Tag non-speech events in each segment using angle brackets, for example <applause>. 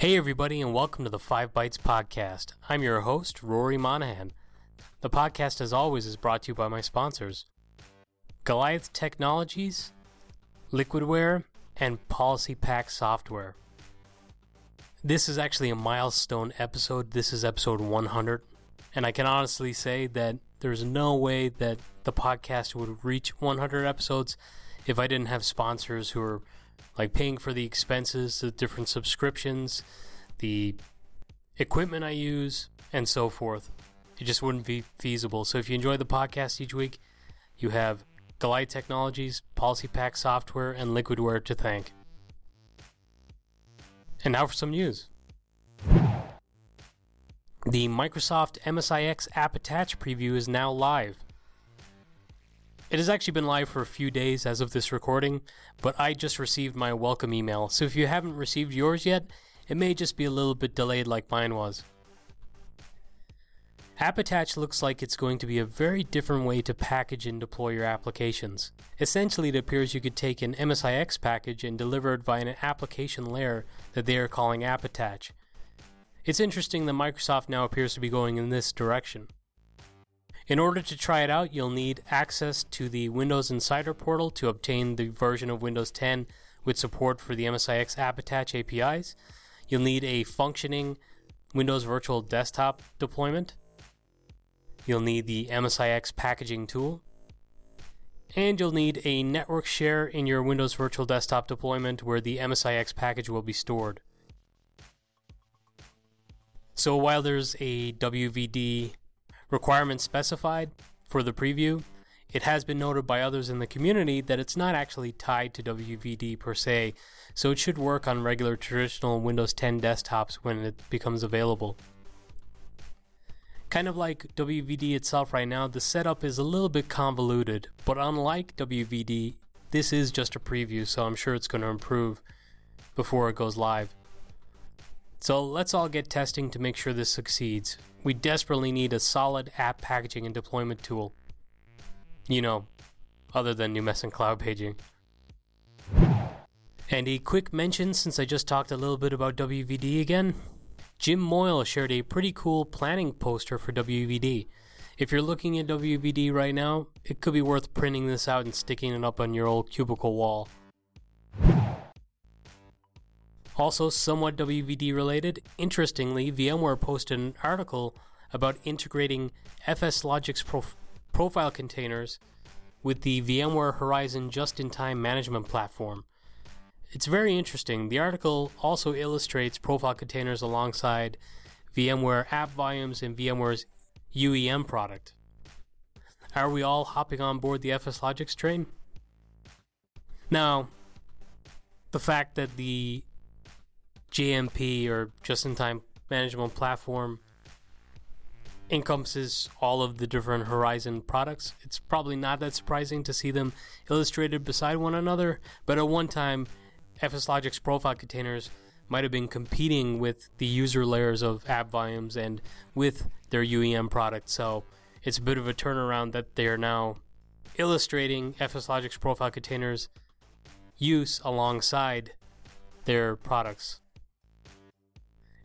Hey, everybody, and welcome to the Five Bytes Podcast. I'm your host, Rory Monaghan. The podcast, as always, is brought to you by my sponsors Goliath Technologies, Liquidware, and PolicyPak Software. This is actually a milestone episode. This is episode 100. And I can honestly say that there's no way that the podcast would reach 100 episodes if I didn't have sponsors who are like paying for the expenses, the different subscriptions, the equipment I use, and so forth. It just wouldn't be feasible. So if you enjoy the podcast each week, you have Goliath Technologies, PolicyPak Software, and Liquidware to thank. And now for some news. The Microsoft MSIX App Attach preview is now live. It has actually been live for a few days as of this recording, but I just received my welcome email, so if you haven't received yours yet, it may just be a little bit delayed like mine was. App Attach looks like it's going to be a very different way to package and deploy your applications. Essentially, it appears you could take an MSIX package and deliver it via an application layer that they are calling App Attach. It's interesting that Microsoft now appears to be going in this direction. In order to try it out, you'll need access to the Windows Insider portal to obtain the version of Windows 10 with support for the MSIX App Attach APIs. You'll need a functioning Windows Virtual Desktop deployment. You'll need the MSIX packaging tool. And you'll need a network share in your Windows Virtual Desktop deployment where the MSIX package will be stored. So while there's a WVD requirements specified for the preview, it has been noted by others in the community that it's not actually tied to WVD per se, so it should work on regular traditional Windows 10 desktops when it becomes available. Kind of like WVD itself right now, the setup is a little bit convoluted, but unlike WVD, this is just a preview, so I'm sure it's going to improve before it goes live. So let's all get testing to make sure this succeeds. We desperately need a solid app packaging and deployment tool. You know, other than Numecent and Cloud Paging. And a quick mention since I just talked a little bit about WVD again. Jim Moyle shared a pretty cool planning poster for WVD. If you're looking at WVD right now, it could be worth printing this out and sticking it up on your old cubicle wall. Also, somewhat WVD related, interestingly, VMware posted an article about integrating FSLogix prof- profile containers with the VMware Horizon just in time management platform. It's very interesting. The article also illustrates profile containers alongside VMware app volumes and VMware's UEM product. Are we all hopping on board the FS FSLogix train? Now, the fact that the JMP or just in time management platform encompasses all of the different Horizon products. It's probably not that surprising to see them illustrated beside one another, but at one time, FSLogix profile containers might have been competing with the user layers of app volumes and with their UEM product. So it's a bit of a turnaround that they are now illustrating FSLogix profile containers use alongside their products.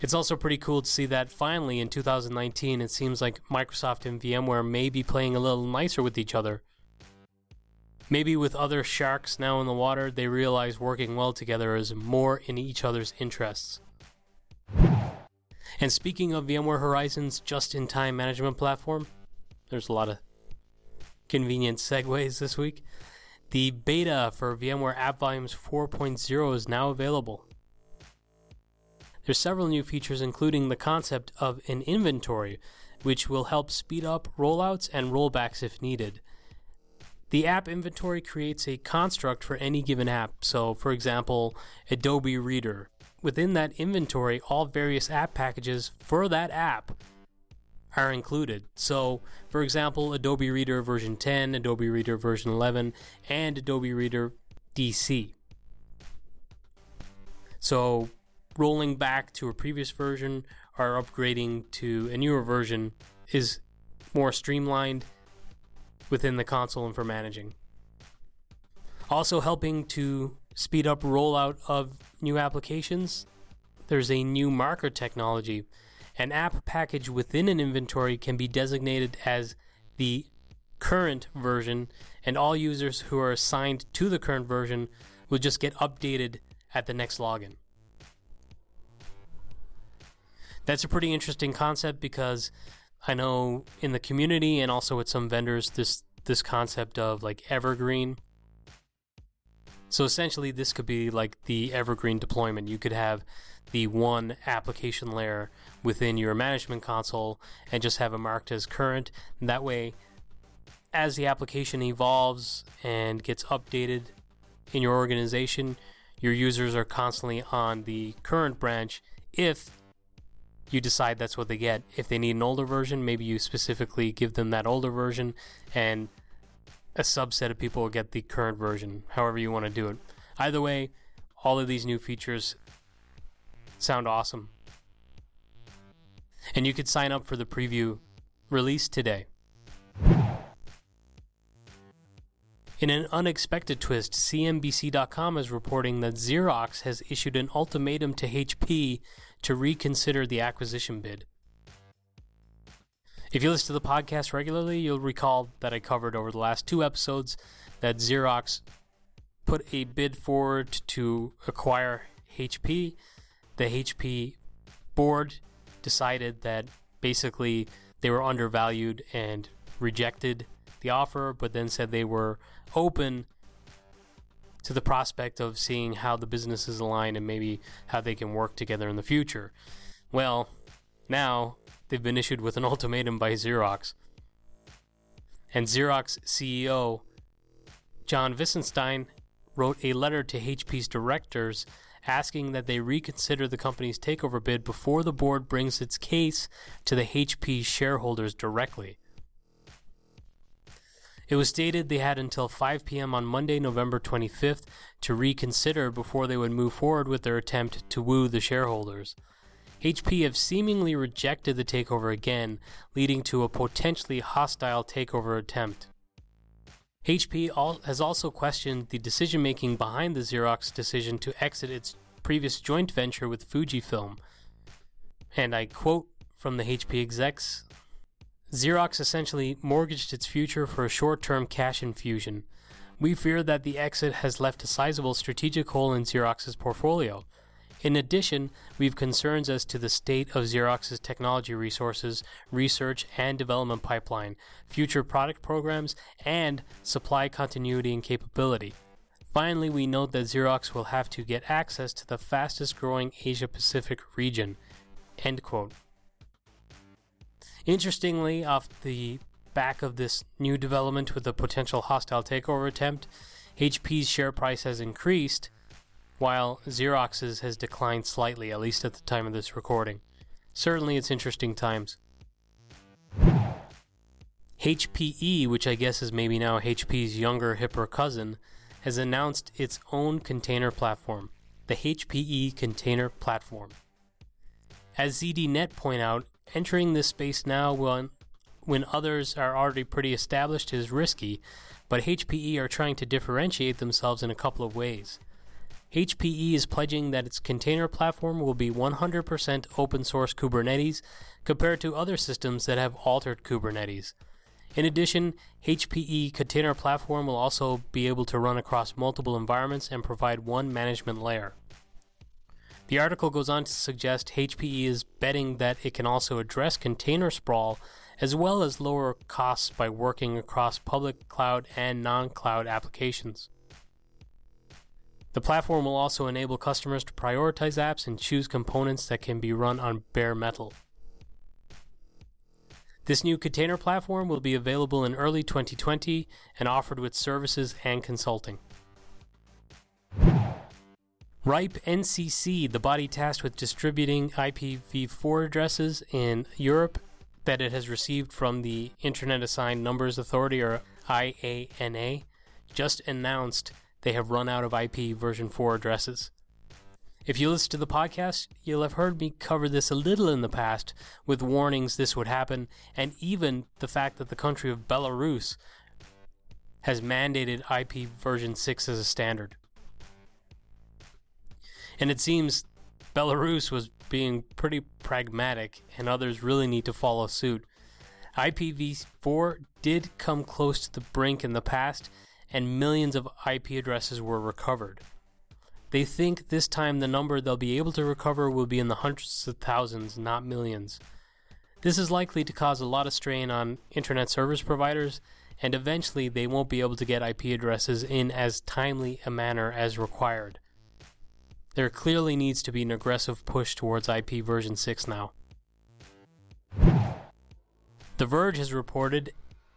It's also pretty cool to see that finally in 2019, it seems like Microsoft and VMware may be playing a little nicer with each other. Maybe with other sharks now in the water, they realize working well together is more in each other's interests. And speaking of VMware Horizon's just in time management platform, there's a lot of convenient segues this week. The beta for VMware App Volumes 4.0 is now available. There's several new features, including the concept of an inventory, which will help speed up rollouts and rollbacks if needed. The app inventory creates a construct for any given app. So, for example, Adobe Reader. Within that inventory, all various app packages for that app are included. So, for example, Adobe Reader version 10, Adobe Reader version 11, and Adobe Reader DC. So, rolling back to a previous version or upgrading to a newer version is more streamlined within the console and for managing. Also, helping to speed up rollout of new applications, there's a new marker technology. An app package within an inventory can be designated as the current version, and all users who are assigned to the current version will just get updated at the next login. That's a pretty interesting concept because I know in the community and also with some vendors this this concept of like evergreen. So essentially this could be like the evergreen deployment. You could have the one application layer within your management console and just have it marked as current. And that way as the application evolves and gets updated in your organization, your users are constantly on the current branch if you decide that's what they get. If they need an older version, maybe you specifically give them that older version, and a subset of people will get the current version, however you want to do it. Either way, all of these new features sound awesome. And you could sign up for the preview release today. In an unexpected twist, CNBC.com is reporting that Xerox has issued an ultimatum to HP to reconsider the acquisition bid. If you listen to the podcast regularly, you'll recall that I covered over the last two episodes that Xerox put a bid forward to acquire HP. The HP board decided that basically they were undervalued and rejected the offer, but then said they were open to the prospect of seeing how the businesses align and maybe how they can work together in the future. Well, now they've been issued with an <laughs> ultimatum by Xerox. And Xerox CEO John Visentin wrote a letter to HP's directors asking that they reconsider the company's takeover bid before the board brings its case to the HP shareholders directly. It was stated they had until 5 p.m. on Monday, November 25th to reconsider before they would move forward with their attempt to woo the shareholders. HP have seemingly rejected the takeover again, leading to a potentially hostile takeover attempt. HP has also questioned the decision making behind the Xerox decision to exit its previous joint venture with Fujifilm. And I quote from the HP execs Xerox essentially mortgaged its future for a short term cash infusion. We fear that the exit has left a sizable strategic hole in Xerox's portfolio. In addition, we have concerns as to the state of Xerox's technology resources, research and development pipeline, future product programs, and supply continuity and capability. Finally, we note that Xerox will have to get access to the fastest growing Asia Pacific region. End quote. Interestingly, off the back of this new development with a potential hostile takeover attempt, HP's share price has increased, while Xerox's has declined slightly, at least at the time of this recording. Certainly, it's interesting times. HPE, which I guess is maybe now HP's younger, hipper cousin, has announced its own container platform, the HPE Container Platform. As ZDNet point out, entering this space now when, when others are already pretty established is risky, but HPE are trying to differentiate themselves in a couple of ways. HPE is pledging that its container platform will be 100% open source Kubernetes compared to other systems that have altered Kubernetes. In addition, HPE Container Platform will also be able to run across multiple environments and provide one management layer. The article goes on to suggest HPE is betting that it can also address container sprawl as well as lower costs by working across public cloud and non cloud applications. The platform will also enable customers to prioritize apps and choose components that can be run on bare metal. This new container platform will be available in early 2020 and offered with services and consulting. RIPE NCC, the body tasked with distributing IPv4 addresses in Europe that it has received from the Internet Assigned Numbers Authority, or IANA, just announced they have run out of IP version 4 addresses. If you listen to the podcast, you'll have heard me cover this a little in the past with warnings this would happen, and even the fact that the country of Belarus has mandated IP version 6 as a standard. And it seems Belarus was being pretty pragmatic, and others really need to follow suit. IPv4 did come close to the brink in the past, and millions of IP addresses were recovered. They think this time the number they'll be able to recover will be in the hundreds of thousands, not millions. This is likely to cause a lot of strain on internet service providers, and eventually they won't be able to get IP addresses in as timely a manner as required. There clearly needs to be an aggressive push towards IP version 6 now. The Verge has reported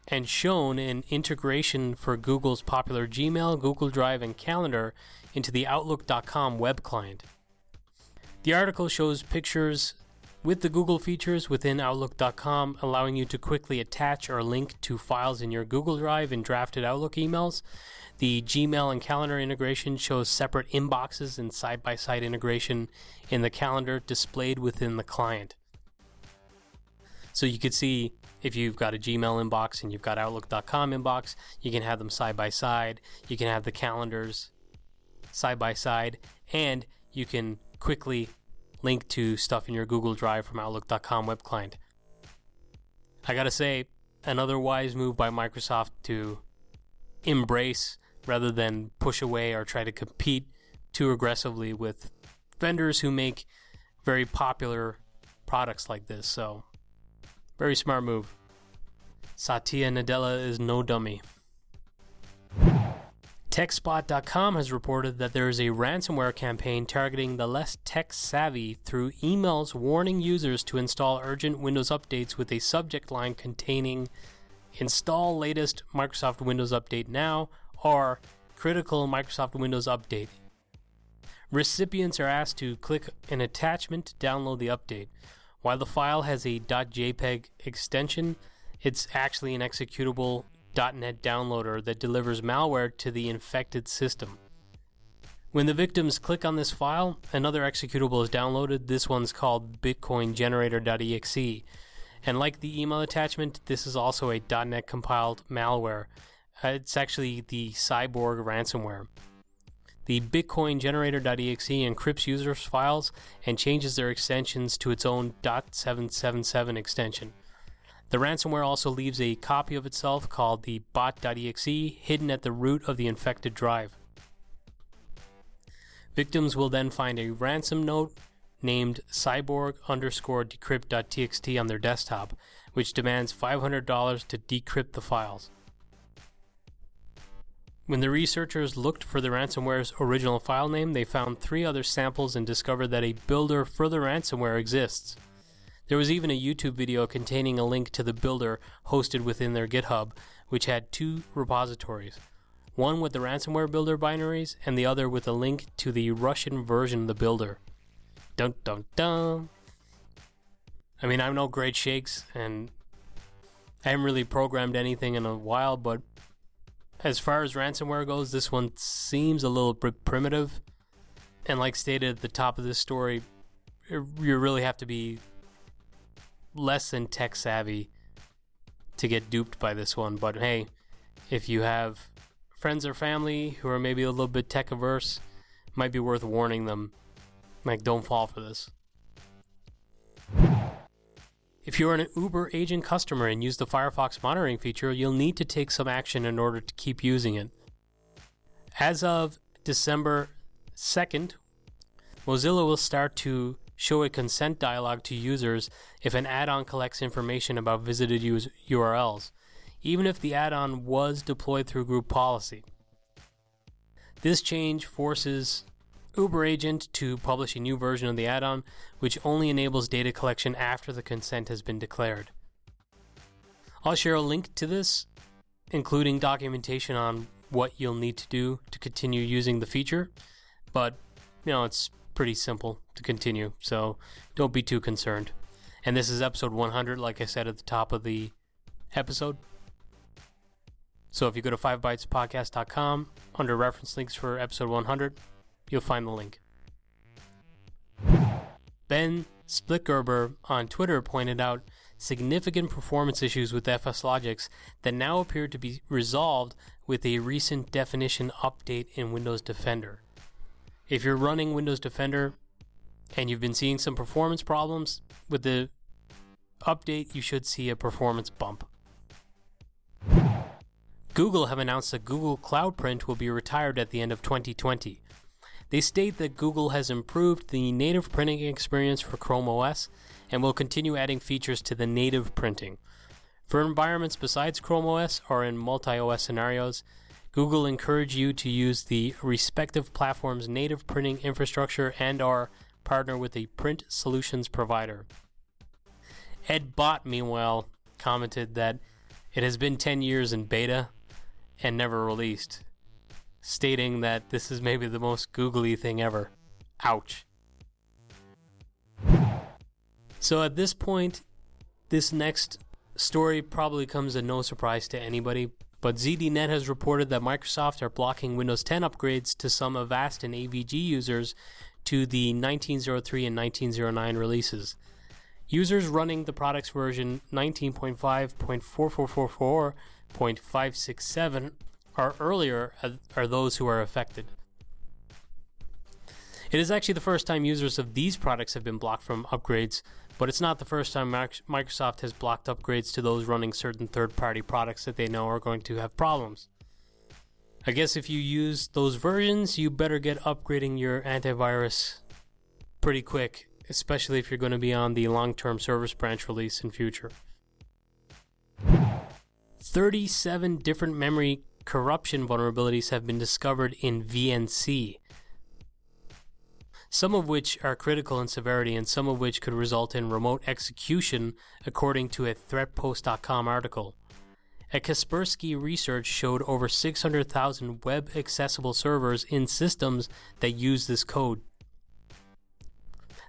and shown an integration for Google's popular Gmail, Google Drive, and Calendar into the Outlook.com web client. The article shows pictures with the Google features within Outlook.com, allowing you to quickly attach or link to files in your Google Drive and drafted Outlook emails. The Gmail and Calendar integration shows separate inboxes and side by side integration in the calendar displayed within the client. So you could see if you've got a Gmail inbox and you've got Outlook.com inbox, you can have them side by side. You can have the calendars side by side, and you can quickly link to stuff in your Google Drive from Outlook.com web client. I gotta say, another wise move by Microsoft to embrace rather than push away or try to compete too aggressively with vendors who make very popular products like this. So, very smart move. Satya Nadella is no dummy. TechSpot.com has reported that there is a ransomware campaign targeting the less tech savvy through emails warning users to install urgent Windows updates with a subject line containing Install latest Microsoft Windows Update now or Critical Microsoft Windows Update. Recipients are asked to click an attachment to download the update. While the file has a .jpeg extension, it's actually an executable .NET downloader that delivers malware to the infected system. When the victims click on this file, another executable is downloaded. This one's called bitcoingenerator.exe. And like the email attachment, this is also a .NET compiled malware. Uh, it's actually the Cyborg ransomware. The bitcoingenerator.exe encrypts users' files and changes their extensions to its own .777 extension. The ransomware also leaves a copy of itself called the bot.exe hidden at the root of the infected drive. Victims will then find a ransom note named cyborg underscore decrypt.txt on their desktop, which demands $500 to decrypt the files. When the researchers looked for the ransomware's original file name, they found three other samples and discovered that a builder for the ransomware exists. There was even a YouTube video containing a link to the builder hosted within their GitHub, which had two repositories one with the ransomware builder binaries, and the other with a link to the Russian version of the builder. Dun dun dun. I mean, I'm no great shakes, and I haven't really programmed anything in a while, but as far as ransomware goes, this one seems a little bit primitive. And like stated at the top of this story, you really have to be less than tech savvy to get duped by this one. But hey, if you have friends or family who are maybe a little bit tech averse, might be worth warning them. Like, don't fall for this. If you're an Uber agent customer and use the Firefox monitoring feature, you'll need to take some action in order to keep using it. As of December 2nd, Mozilla will start to show a consent dialog to users if an add on collects information about visited URLs, even if the add on was deployed through group policy. This change forces Uber Agent to publish a new version of the add on, which only enables data collection after the consent has been declared. I'll share a link to this, including documentation on what you'll need to do to continue using the feature, but you know, it's pretty simple to continue, so don't be too concerned. And this is episode 100, like I said at the top of the episode. So if you go to 5bytespodcast.com under reference links for episode 100, you'll find the link. Ben Splitgerber on Twitter pointed out significant performance issues with FSLogix that now appear to be resolved with a recent definition update in Windows Defender. If you're running Windows Defender, and you've been seeing some performance problems, with the update, you should see a performance bump. Google have announced that Google Cloud Print will be retired at the end of 2020. They state that Google has improved the native printing experience for Chrome OS and will continue adding features to the native printing. For environments besides Chrome OS or in multi OS scenarios, Google encourage you to use the respective platform's native printing infrastructure and or partner with a print solutions provider. Ed Bott, meanwhile, commented that it has been 10 years in beta and never released, stating that this is maybe the most googly thing ever. Ouch. So at this point, this next story probably comes as no surprise to anybody, but ZDNet has reported that Microsoft are blocking Windows 10 upgrades to some Avast and AVG users to the 1903 and 1909 releases. Users running the product's version 19.5.4444.567 are earlier uh, are those who are affected. It is actually the first time users of these products have been blocked from upgrades, but it's not the first time Microsoft has blocked upgrades to those running certain third party products that they know are going to have problems. I guess if you use those versions, you better get upgrading your antivirus pretty quick, especially if you're going to be on the long term service branch release in future. 37 different memory corruption vulnerabilities have been discovered in VNC, some of which are critical in severity and some of which could result in remote execution, according to a ThreatPost.com article. A Kaspersky research showed over 600,000 web accessible servers in systems that use this code.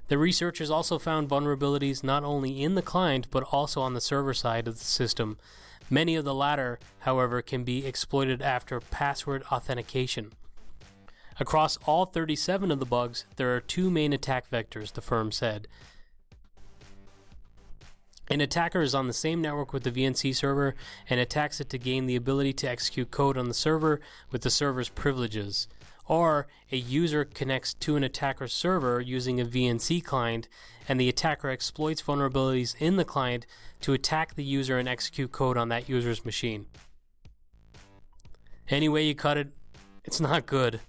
The researchers also found vulnerabilities not only in the client but also on the server side of the system, Many of the latter, however, can be exploited after password authentication. Across all 37 of the bugs, there are two main attack vectors, the firm said. An attacker is on the same network with the VNC server and attacks it to gain the ability to execute code on the server with the server's privileges or a user connects to an attacker's server using a VNC client, and the attacker exploits vulnerabilities in the client to attack the user and execute code on that user's machine. Any way you cut it, it's not good.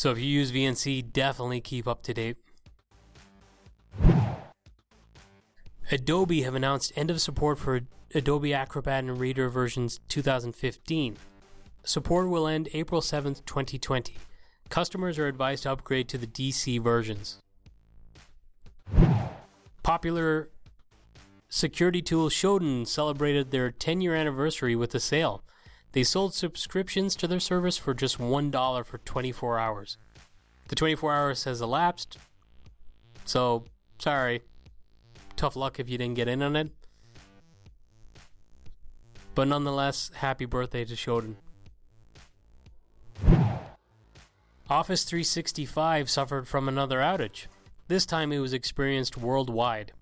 So if you use VNC, definitely keep up to date. Adobe have announced end of support for Adobe Acrobat and Reader versions 2015. Support will end April 7th, 2020. Customers are advised to upgrade to the DC versions. Popular security tool Shodan celebrated their 10 year anniversary with a sale. They sold subscriptions to their service for just $1 for 24 hours. The 24 hours has elapsed, so sorry. Tough luck if you didn't get in on it. But nonetheless, happy birthday to Shodan. Office 365 suffered from another outage. This time it was experienced worldwide.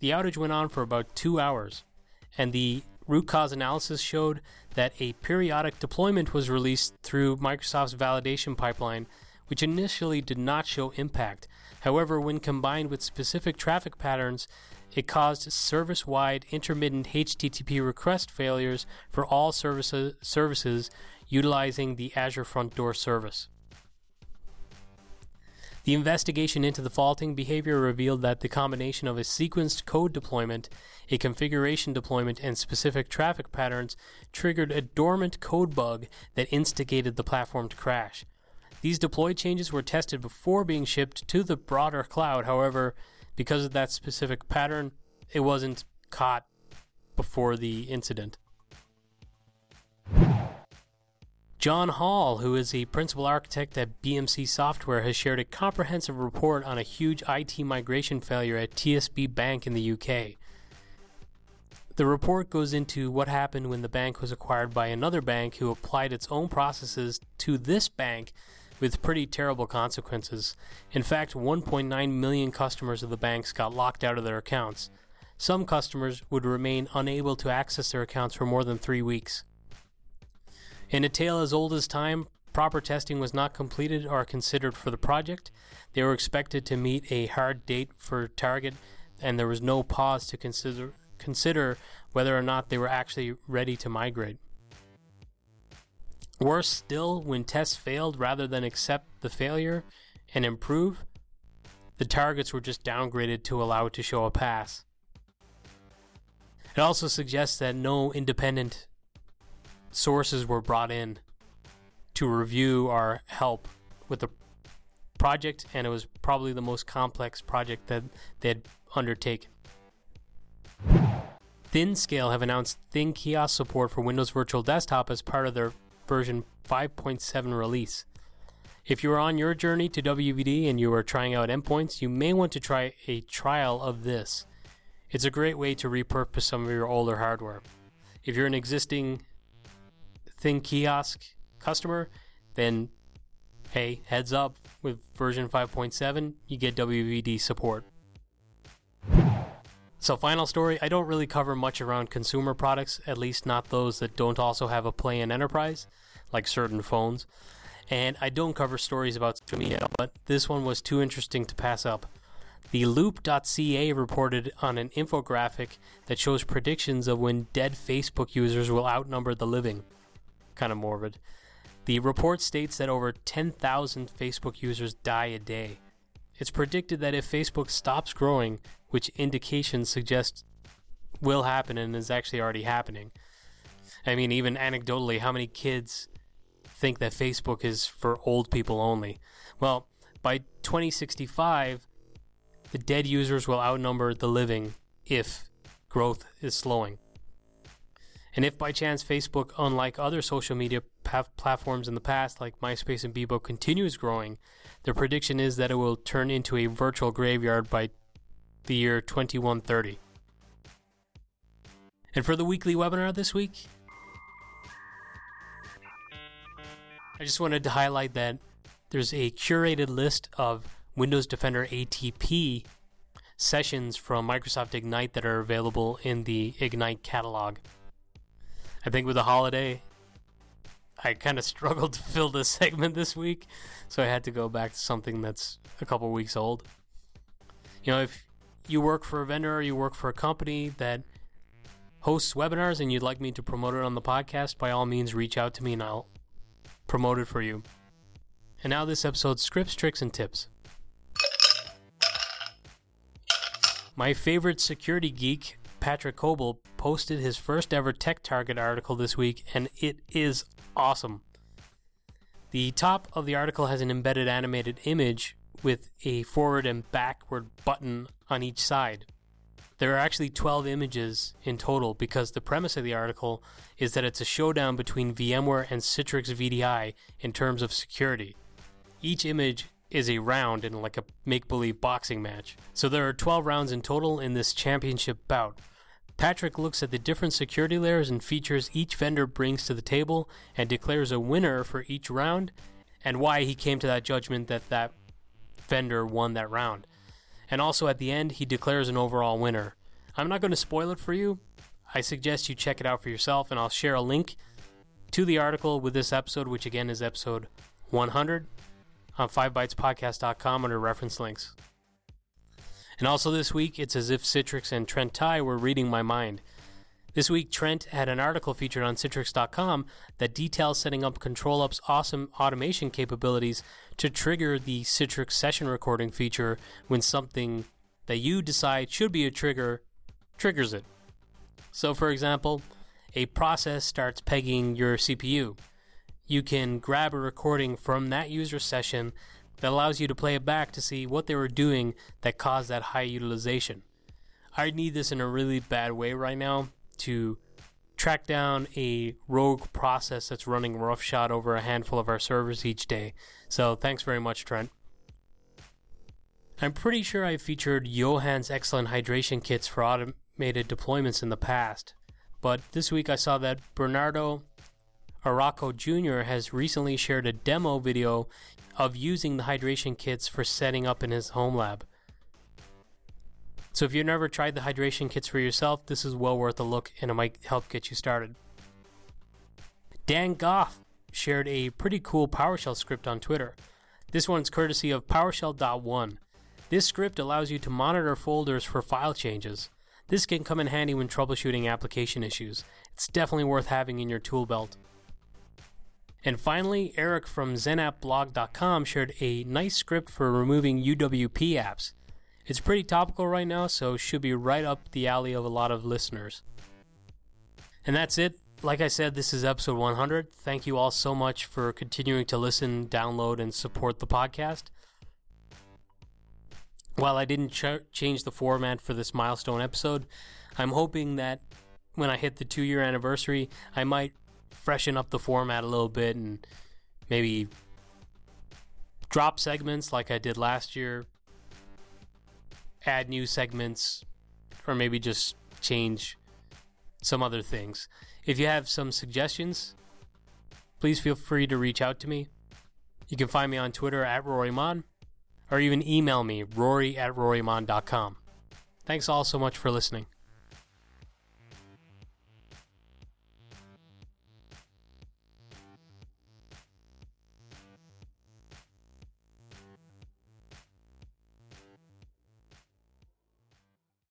The outage went on for about two hours, and the root cause analysis showed that a periodic deployment was released through Microsoft's validation pipeline, which initially did not show impact. However, when combined with specific traffic patterns, it caused service wide intermittent HTTP request failures for all services, services utilizing the Azure Front Door service. The investigation into the faulting behavior revealed that the combination of a sequenced code deployment, a configuration deployment, and specific traffic patterns triggered a dormant code bug that instigated the platform to crash. These deployed changes were tested before being shipped to the broader cloud. However, because of that specific pattern, it wasn't caught before the incident. John Hall, who is a principal architect at BMC Software, has shared a comprehensive report on a huge IT migration failure at TSB Bank in the UK. The report goes into what happened when the bank was acquired by another bank who applied its own processes to this bank with pretty terrible consequences. In fact, 1.9 million customers of the banks got locked out of their accounts. Some customers would remain unable to access their accounts for more than three weeks. In a tale as old as time, proper testing was not completed or considered for the project. They were expected to meet a hard date for target, and there was no pause to consider consider whether or not they were actually ready to migrate. Worse still, when tests failed rather than accept the failure and improve, the targets were just downgraded to allow it to show a pass. It also suggests that no independent sources were brought in to review or help with the project, and it was probably the most complex project that they had undertaken. ThinScale have announced Thin Kiosk support for Windows Virtual Desktop as part of their version 5.7 release. If you are on your journey to WVD and you are trying out endpoints, you may want to try a trial of this. It's a great way to repurpose some of your older hardware. If you're an existing Thin Kiosk customer, then hey, heads up, with version 5.7, you get WVD support. So, final story I don't really cover much around consumer products, at least not those that don't also have a play in enterprise, like certain phones. And I don't cover stories about media, but this one was too interesting to pass up. The Loop.ca reported on an infographic that shows predictions of when dead Facebook users will outnumber the living. Kind of morbid. The report states that over 10,000 Facebook users die a day. It's predicted that if Facebook stops growing, which indications suggest will happen and is actually already happening. I mean, even anecdotally, how many kids think that Facebook is for old people only? Well, by 2065, the dead users will outnumber the living if growth is slowing. And if by chance Facebook, unlike other social media platforms in the past, like MySpace and Bebo, continues growing, the prediction is that it will turn into a virtual graveyard by the year 2130. And for the weekly webinar this week, I just wanted to highlight that there's a curated list of Windows Defender ATP sessions from Microsoft Ignite that are available in the Ignite catalog. I think with the holiday, I kind of struggled <laughs> to fill this segment this week, so I had to go back to something that's a couple weeks old. You know, if you work for a vendor or you work for a company that hosts webinars and you'd like me to promote it on the podcast, by all means reach out to me and I'll promote it for you. And now this episode's scripts, tricks, and tips. My favorite security geek, Patrick Coble, posted his first ever Tech Target article this week, and it is awesome. The top of the article has an embedded animated image with a forward and backward button on each side. There are actually 12 images in total because the premise of the article is that it's a showdown between VMware and Citrix VDI in terms of security. Each image is a round in like a make believe boxing match. So there are 12 rounds in total in this championship bout. Patrick looks at the different security layers and features each vendor brings to the table and declares a winner for each round and why he came to that judgment that that vendor won that round. And also at the end, he declares an overall winner. I'm not going to spoil it for you. I suggest you check it out for yourself, and I'll share a link to the article with this episode, which again is episode 100 on 5bytespodcast.com under reference links. And also this week, it's as if Citrix and Trent Tye were reading my mind. This week, Trent had an article featured on Citrix.com that details setting up ControlUp's awesome automation capabilities to trigger the Citrix session recording feature when something that you decide should be a trigger triggers it. So, for example, a process starts pegging your CPU. You can grab a recording from that user session that allows you to play it back to see what they were doing that caused that high utilization. I need this in a really bad way right now to track down a rogue process that's running roughshod over a handful of our servers each day. So thanks very much, Trent. I'm pretty sure I featured Johan's excellent hydration kits for automated deployments in the past, but this week I saw that Bernardo Arauco Jr. has recently shared a demo video of using the hydration kits for setting up in his home lab. So if you've never tried the hydration kits for yourself, this is well worth a look and it might help get you started. Dan Goff shared a pretty cool PowerShell script on Twitter. This one's courtesy of PowerShell.1. This script allows you to monitor folders for file changes. This can come in handy when troubleshooting application issues. It's definitely worth having in your tool belt. And finally, Eric from xenappblog.com shared a nice script for removing UWP apps. It's pretty topical right now, so should be right up the alley of a lot of listeners. And that's it. Like I said, this is episode 100. Thank you all so much for continuing to listen, download, and support the podcast. While I didn't ch- change the format for this milestone episode, I'm hoping that when I hit the two year anniversary, I might freshen up the format a little bit and maybe drop segments like I did last year, add new segments, or maybe just change some other things. If you have some suggestions, please feel free to reach out to me. You can find me on Twitter at RoryMon, or even email me, rory at rorymon.com. Thanks all so much for listening.